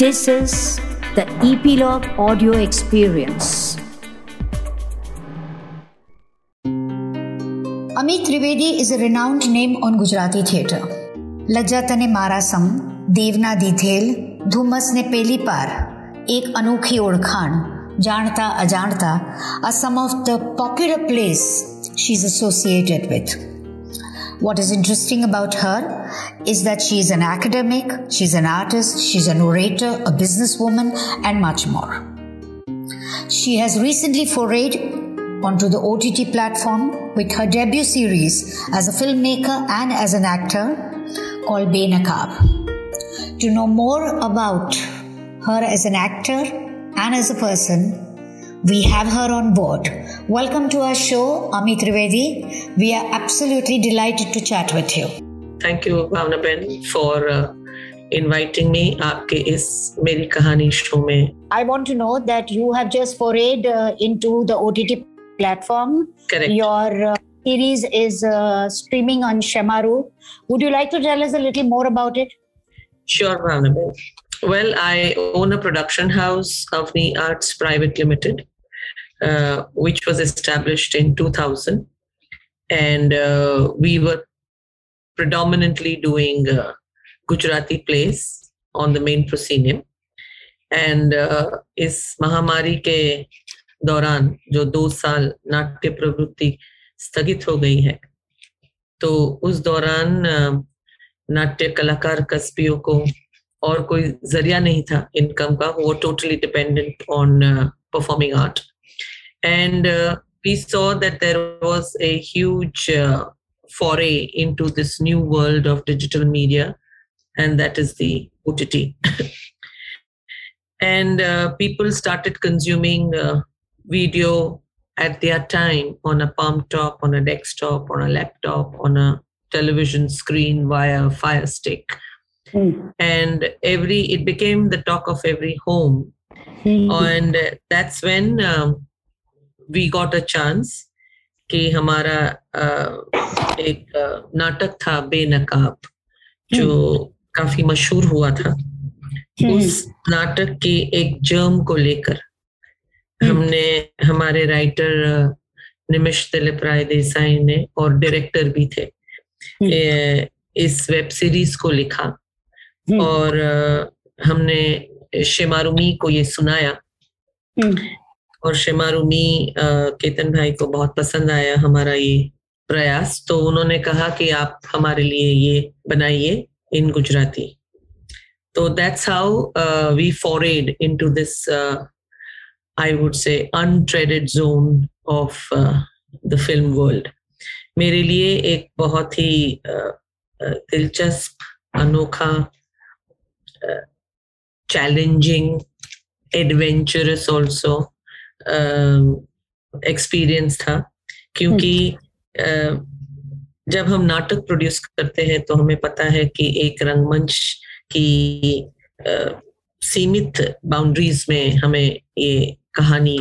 This is the Epilogue Audio Experience. Amit Trivedi is a renowned name on Gujarati theatre. लज्जत ने મારાસમ દેવના દીધેલ ધુમ્મસને પેલી પાર એક અનોખી ઓળખાણ જાણતા અજાણતા are some of the popular plays she's associated with. What is interesting about her is that she is an academic, she's an artist, she's an orator, a businesswoman, and much more. She has recently forayed onto the OTT platform with her debut series as a filmmaker and as an actor called Benakab. To know more about her as an actor and as a person, we have her on board. Welcome to our show, Amit Trivedi. We are absolutely delighted to chat with you. Thank you, Bhavna Ben, for uh, inviting me आपके इस मेरी कहानी show में. I want to know that you have just forayed uh, into the OTT platform. Correct. Your uh, series is uh, streaming on Shemaroo. Would you like to tell us a little more about it? Sure, Bhavna Ben. Well, I own a production house, Avni Arts Private Limited. Uh, which was established in 2000. And uh, we were predominantly doing uh, Gujarati plays on the main proscenium. And uh, इस महामारी के दौरान जो दो साल नाट्य प्रवृत्ति स्थगित हो गई है तो उस दौरान नाट्य कलाकार कस्बियों को और कोई ज़रिया नहीं था इनकम का वो totally dependent on performing art and uh, we saw that there was a huge uh, foray into this new world of digital media, and that is the OTT. and uh, people started consuming uh, video at their time on a palm top, on a desktop, on a laptop, on a television screen via a fire stick. Mm. And every it became the talk of every home. Mm. And that's when um, we got a chance कि हमारा एक नाटक था बेनकाब जो काफ़ी मशहूर हुआ था। उस नाटक के एक जर्म को लेकर हमने हमारे राइटर निमिश दिलीप राय देसाई ने और डायरेक्टर भी थे इस वेब सीरीज़ को लिखा और हमने शेमारुमी को ये सुनाया। और शेमारूमी केतन भाई को बहुत पसंद आया हमारा ये प्रयास। तो उन्होंने कहा कि आप हमारे लिए ये बनाइए इन गुजराती। तो that's how we forayed into this I would say untreaded zone of the film world मेरे लिए एक बहुत ही दिलचस्प, अनोखा चैलेंजिंग एडवेंचरस ऑल्सो एक्सपीरियंस था। क्योंकि जब हम नाटक प्रोड्यूस करते हैं तो हमें पता है कि एक रंगमंच की सीमित बाउंड्रीज में हमें ये कहानी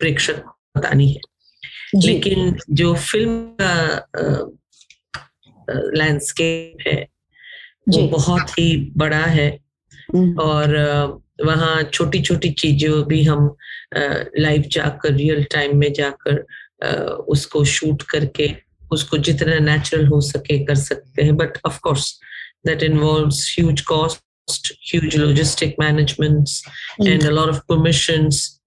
प्रेक्षक बतानी है। लेकिन जो फ़िल्म का लैंडस्केप है वो बहुत ही बड़ा है और वहाँ छोटी छोटी चीज़ों भी हम लाइव जाकर रियल टाइम में जाकर उसको शूट करके उसको जितना नेचुरल हो सके कर सकते हैं but of course that involves huge cost managements mm. and a lot of permissions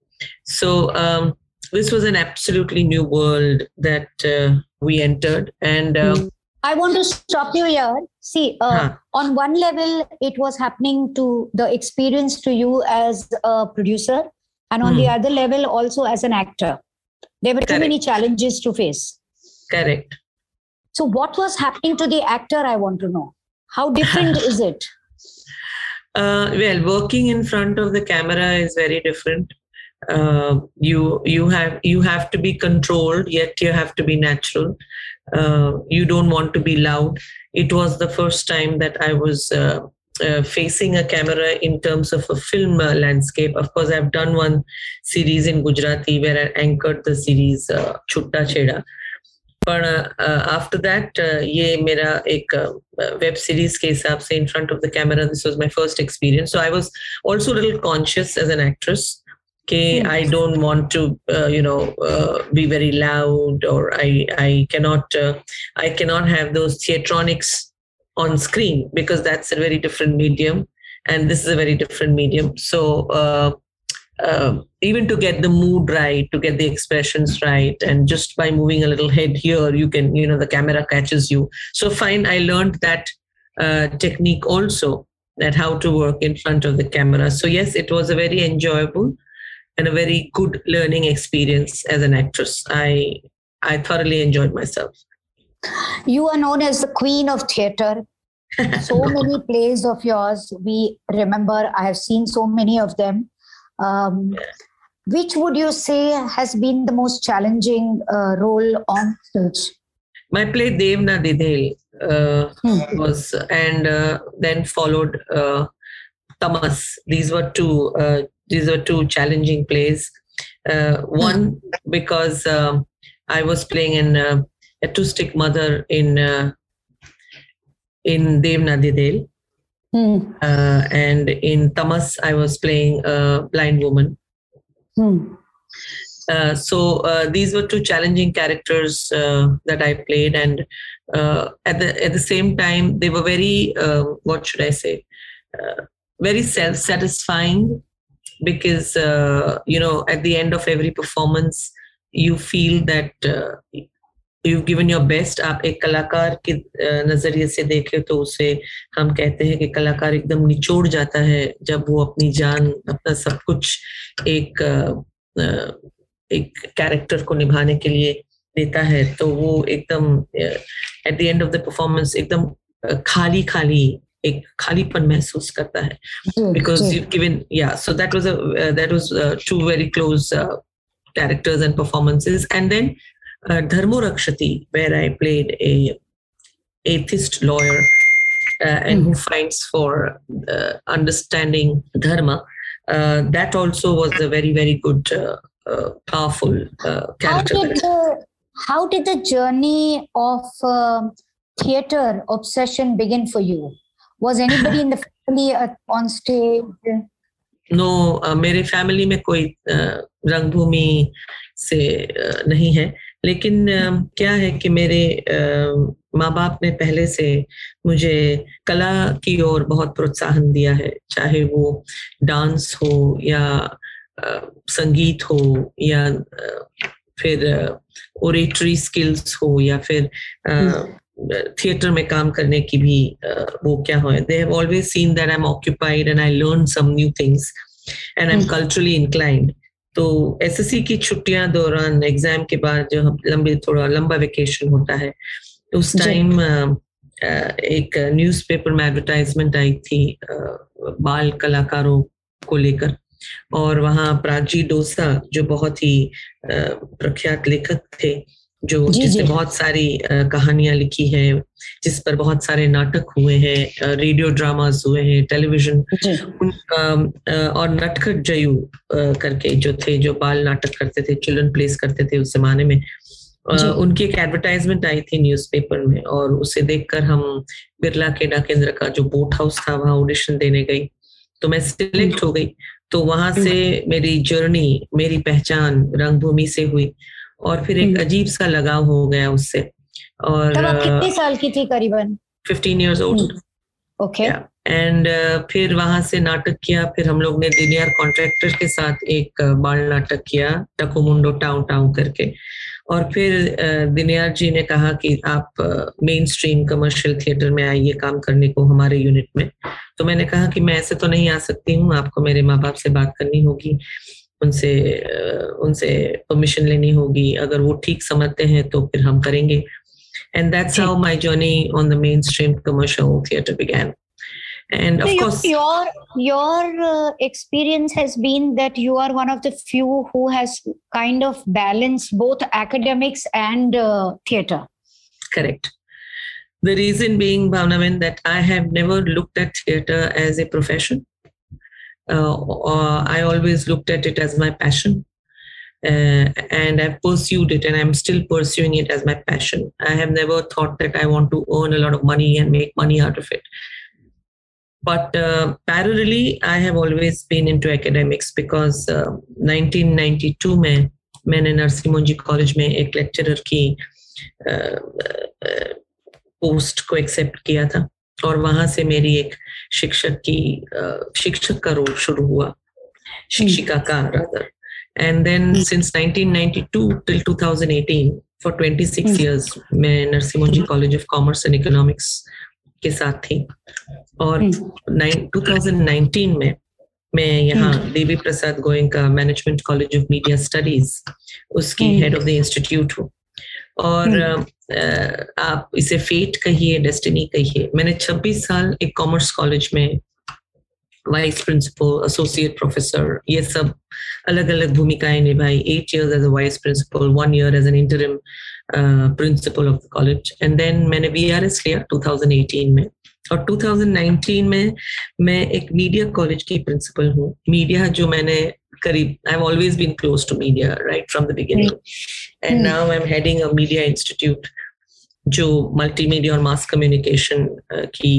so um, this was an absolutely new world that uh, we entered and uh, mm. I want to stop you here. See, uh, huh. on one level, it was happening to the experience to you as a producer, and on hmm. the other level, also as an actor. There were Correct. too many challenges to face. Correct. So, what was happening to the actor? I want to know. How different is it? Uh, well, working in front of the camera is very different. Uh, you you have you have to be controlled yet you have to be natural. Uh, you don't want to be loud. It was the first time that i was uh, uh facing a camera in terms of a film uh, landscape. Of course i've done one series in gujarati where i anchored the series chutta cheda. But after that ye mera ek web series ke hisab in front of the camera this was my first experience. So i was also a little conscious as an actress okay i don't want to uh, you know uh, be very loud or i i cannot uh, i cannot have those theatronics on screen because that's a very different medium and this is a very different medium. So uh, uh, even to get the mood right to get the expressions right and just by moving a little head here you can you know the camera catches you. So fine i learned that uh, technique also that how to work in front of the camera. So yes it was a very enjoyable and a very good learning experience as an actress. I I thoroughly enjoyed myself. You are known as the queen of theater. So many plays of yours we remember. I have seen so many of them. Um, which would you say has been the most challenging uh, role on stage? My play Devna Didhel uh, hmm. was, and uh, then followed uh, Tamas. These were two uh, these were two challenging plays. Uh, one because um, I was playing an uh, acoustic mother in uh, in Devna Didhel. Hmm. Uh, and in Tamas, I was playing a blind woman. Hmm. Uh, so uh, these were two challenging characters uh, that I played, and uh, at the at the same time, they were very what should I say, very self satisfying because uh, you know at the end of every performance you feel that uh, you've given your best. आप एक कलाकार के नज़रिए से देखें तो उसे हम कहते हैं कि कलाकार एकदम निचोड़ जाता है जब वो अपनी जान अपना सब कुछ एक एक कैरेक्टर को निभाने के लिए देता है। तो वो एकदम at the end of the performance एकदम खाली खाली एक खालीपन महसूस करता है because you've given yeah so that was a uh, that was uh, two very close uh, characters and performances and then uh, dharmo rakshati where i played a atheist lawyer uh, and mm. who fights for uh, understanding dharma uh, that also was a very very good uh, uh, powerful uh, character how did, the, how did the journey of uh, theater obsession begin for you Was anybody in the family uh, on stage? No uh, मेरे family में कोई uh, रंगभूमि से uh, नहीं है। लेकिन uh, क्या है कि मेरे uh, माँ बाप ने पहले से मुझे कला की ओर बहुत प्रोत्साहन दिया है। चाहे वो डांस हो या uh, संगीत हो या uh, फिर ओरेटरी स्किल्स हो या फिर थिएटर में काम करने की भी वो क्या हो? They have always seen that I am occupied and I learn some new things and I am culturally inclined तो एसएससी की छुट्टियाँ दौरान एग्ज़ाम के बाद जो हम लंबे थोड़ा लंबा वेकेशन होता है उस टाइम एक न्यूज़पेपर में एडवर्टाइजमेंट आई थी बाल कलाकारों को लेकर और वहाँ प्राची डोसा जो बहुत ही प्रख्यात लेखक थे जो जिसने बहुत सारी कहानियाँ लिखी हैं जिस पर बहुत सारे नाटक हुए हैं रेडियो ड्रामास हुए हैं टेलीविज़न और नटखट जयू करके जो थे जो बाल नाटक करते थे चिल्ड्रन प्लेस करते थे उस जमाने में उनकी एक एडवर्टाइजमेंट आई थी न्यूज़पेपर में और उसे देखकर हम बिरला केडा केंद्र का जो बोट हाउस था वहाँ ऑडिशन देने गई। तो मैं सिलेक्ट हो गई। तो वहाँ से मेरी जर्नी मेरी पहचान रंगभूमि से हुई। और फिर एक हम्म। अजीब सा लगाव हो गया उससे। और तब आप कितने साल की थी करीबन? Fifteen years old okay and फिर वहाँ से नाटक किया फिर हम लोग ने दिनियार कॉन्ट्रैक्टर के साथ एक बाल नाटक किया टकोमुंडो टाउ टाउ करके। और फिर दिनियार जी ने कहा कि आप मेन स्ट्रीम कमर्शियल थिएटर में आइए काम करने को हमारे यूनिट में। तो मैंने कहा कि मैं ऐसे तो नहीं आ सकती हूँ आपको मेरे माँ बाप से बात करनी होगी। उनसे उनसे परमिशन लेनी होगी। अगर वो ठीक समझते हैं तो फिर हम करेंगे। And that's how my journey on the mainstream commercial theatre began and of course your your experience has been that you are one of the few who has kind of balanced both academics and theatre correct the reason being भावनावेन that I have never looked at theatre as a profession I always looked at it as my passion. uh, and I've pursued it and I'm still pursuing it as my passion. I have never thought that I want to earn a lot of money and make money out of it. But uh, parallelly, I have always been into academics because uh, 1992 में मैंने नरसिंह मुंजी college में एक lecturer की post को accept किया था और वहाँ से मेरी एक शिक्षक की शिक्षक का रोल शुरू हुआ। शिक्षिका का rather then mm. since 1992 till 2018 for 26 mm. years मैं Narsingh college of commerce and economics के साथ थी। और mm. 2019 में मैं यहाँ Devi Prasad Goenka management college of media studies उसकी हेड ऑफ़ द इंस्टीट्यूट हूँ। और आप इसे फेट कहिए डेस्टिनी कहिए। मैंने 26 साल एक कॉमर्स कॉलेज में वाइस प्रिंसिपल एसोसिएट प्रोफेसर ये सब अलग अलग भूमिकाएँ निभाई। Eight years as a vice principal one year as an interim principal of the college and then मैंने बी आर एस लिया 2018 में। और 2019 में मैं एक मीडिया कॉलेज की प्रिंसिपल हूँ। मीडिया जो मैंने करीब I have always been close to media right from the beginning and now I am heading a media institute जो मल्टीमीडिया और मास कम्युनिकेशन uh, की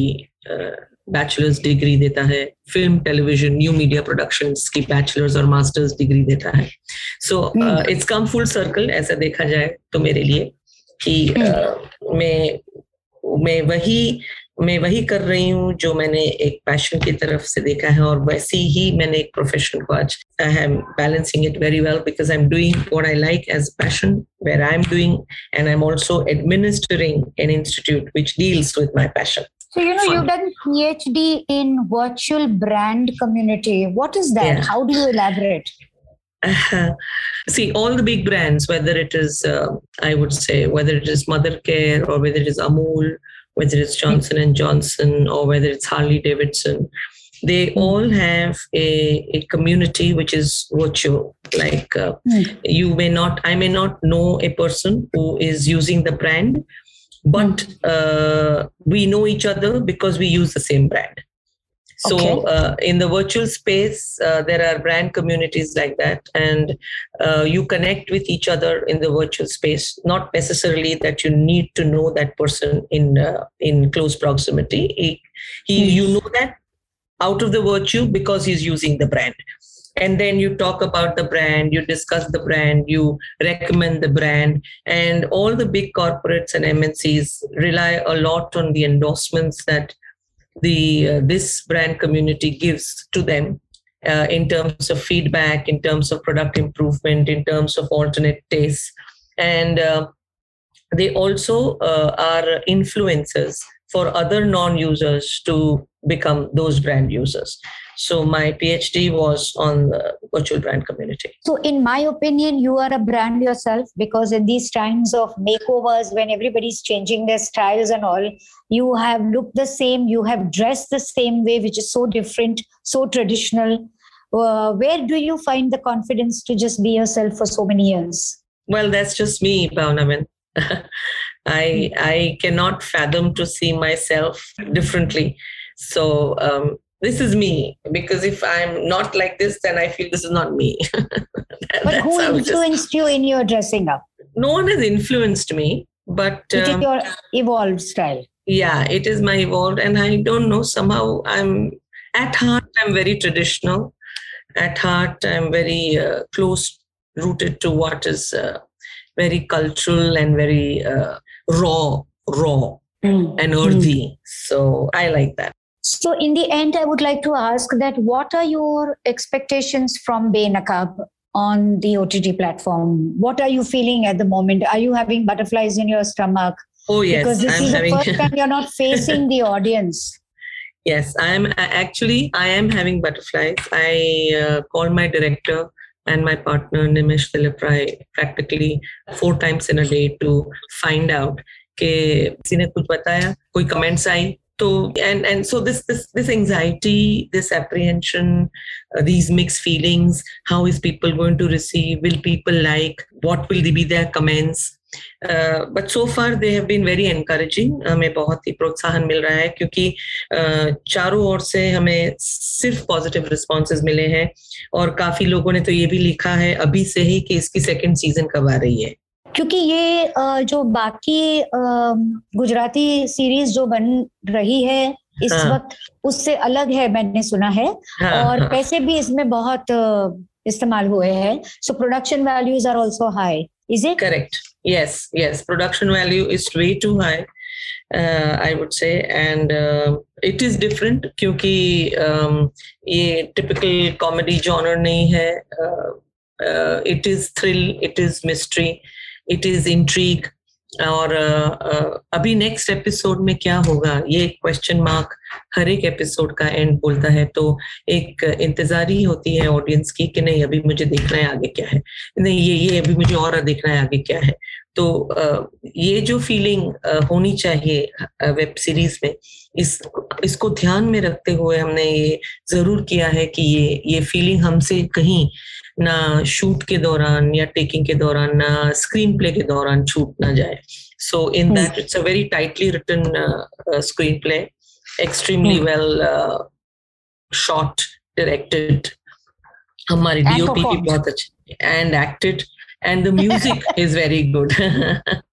uh, बैचलर्स डिग्री देता है। Film television new media production की bachelors और masters degree देता है। So it's come full circle ऐसा देखा जाए तो मेरे लिए कि uh, मैं मैं वही मैं वही कर रही हूँ जो मैंने एक पैशन की तरफ से देखा है और वैसे ही मैंने एक प्रोफेशन को आज I am balancing it very well because I am doing what I like as passion where I am doing and I am also administering an institute which deals with my passion So you know Fun. you've done PhD in virtual brand community. What is that? Yeah. How do you elaborate? Uh, see, all the big brands, whether it is, uh, I would say, whether it is Mothercare or whether it is Amul, whether it's Johnson and Johnson or whether it's Harley Davidson, they all have a, a community which is virtual. Like uh, mm. you may not, I may not know a person who is using the brand, but uh, we know each other because we use the same brand so okay. uh, in the virtual space uh, there are brand communities like that and uh, you connect with each other in the virtual space not necessarily that you need to know that person in uh, in close proximity. He, he you know that out of the virtue because he's using the brand. And then you talk about the brand you discuss the brand you recommend the brand and all the big corporates and mncs rely a lot on the endorsements that the uh, this brand community gives to them uh, in terms of feedback in terms of product improvement in terms of alternate tastes. And uh, they also uh, are influencers for other non-users to become those brand users so my PhD was on the virtual brand community. So in my opinion, you are a brand yourself because in these times of makeovers, when everybody's changing their styles and all, you have looked the same, you have dressed the same way, which is so different, so traditional. Uh, where do you find the confidence to just be yourself for so many years? Well, that's just me, Bhavna Ben. I I cannot fathom to see myself differently. So um, this is me. Because if i'm not like this then i feel this is not me. But who influenced just, you in your dressing up? No one has influenced me but it um, is your evolved style. Yeah it is my evolved and i don't know somehow i'm at heart i'm very traditional. At heart i'm very uh, close rooted to what is uh, very cultural and very uh, raw raw mm. and earthy. Mm. so i like that so, in the end, I would like to ask that what are your expectations from Benakab on the OTT platform? What are you feeling at the moment? Are you having butterflies in your stomach? Oh yes, because this I'm is having... the first time you're not facing the audience. Yes, I am actually I am having butterflies. I uh, called my director and my partner Nimish Diliprai practically four times in a day to find out कि किसी ने कुछ बताया कोई comments आई तो and and so this this this anxiety this apprehension these mix feelings how is people going to receive will people like what will the be their comments but so far they have been very encouraging हमें बहुत ही प्रोत्साहन मिल रहा है क्योंकि uh, चारों ओर से हमें सिर्फ़ पॉजिटिव रिस्पॉन्सेज मिले हैं और काफ़ी लोगों ने तो ये भी लिखा है अभी से ही कि इसकी सेकेंड सीज़न कब आ रही है। क्योंकि ये जो बाकी गुजराती सीरीज़ जो बन रही है इस हाँ। वक्त उससे अलग है मैंने सुना है। हाँ, और पैसे भी इसमें बहुत इस्तेमाल हुए हैं। So production values are also high is it correct yes yes production value is way too high I would say and it is different क्योंकि ये टिपिकल कॉमेडी जॉनर नहीं है। It is thrill it is mystery it is intrigue और अभी next episode में क्या होगा? ये एक क्वेश्चन मार्क हर एक एपिसोड का एंड बोलता है। तो एक इंतज़ार ही होती है ऑडियंस की कि नहीं, अभी मुझे देखना है आगे क्या है। नहीं, ये ये अभी मुझे और देखना है आगे क्या है। तो ये जो फीलिंग होनी चाहिए वेब सीरीज़ में इस इसको ध्यान में रखते हुए हमने ये ज़रूर किया है कि ये ये फीलिंग हमसे कहीं ना शूट के दौरान या टेकिंग के दौरान ना स्क्रीन प्ले के दौरान छूट ना जाए। So in that it's a very tightly written screenplay extremely well shot directed हमारी डीओपी भी बहुत अच्छी and acted and the music is very good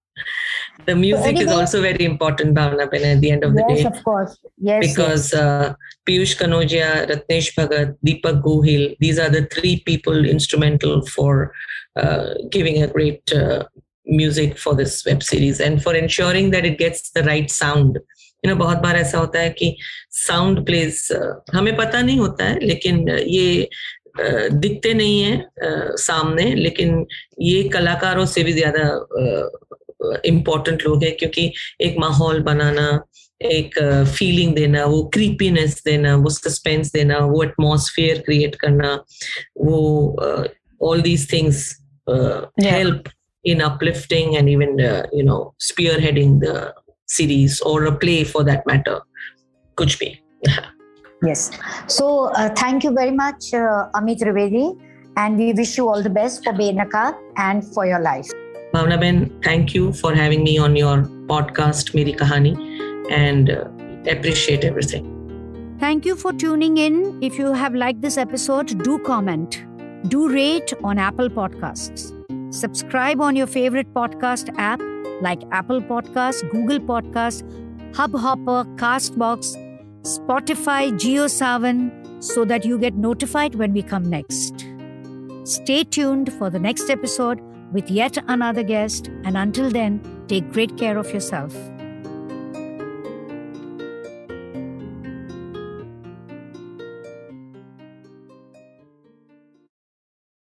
the music is also very important, Bhavna Ben, at the end of the yes, day. Yes, of course. Yes. Because yes. Uh, Piyush Kanodia, Ratnesh Bhagat, Deepak Gohil, these are the three people instrumental for uh, giving a great uh, music for this web series and for ensuring that it gets the right sound. You know बहुत बार ऐसा होता है कि sound pledge हमें पता नहीं होता है लेकिन ये दिखते नहीं है सामने लेकिन ये कलाकारों से भी ज़्यादा इम्पोर्टेंट लोग हैं क्योंकि एक माहौल बनाना एक फीलिंग देना वो क्रीपीनेस देना वो सस्पेंस देना वो एटमोसफियर क्रिएट करना वो all these things help in uplifting and even uh, you know spearheading the series or a play for that matter could be yes so uh, thank you very much uh, amit trivedi and we wish you all the best for benaka and for your life Bhavna Ben, thank you for having me on your podcast, Meri Kahani, and uh, appreciate everything. Thank you for tuning in. If you have liked this episode, do comment, do rate on Apple Podcasts, subscribe on your favorite podcast app like Apple Podcasts, Google Podcasts, Hubhopper, Castbox, Spotify, JioSaavn, so that you get notified when we come next. Stay tuned for the next episode with yet another guest. And until then, take great care of yourself.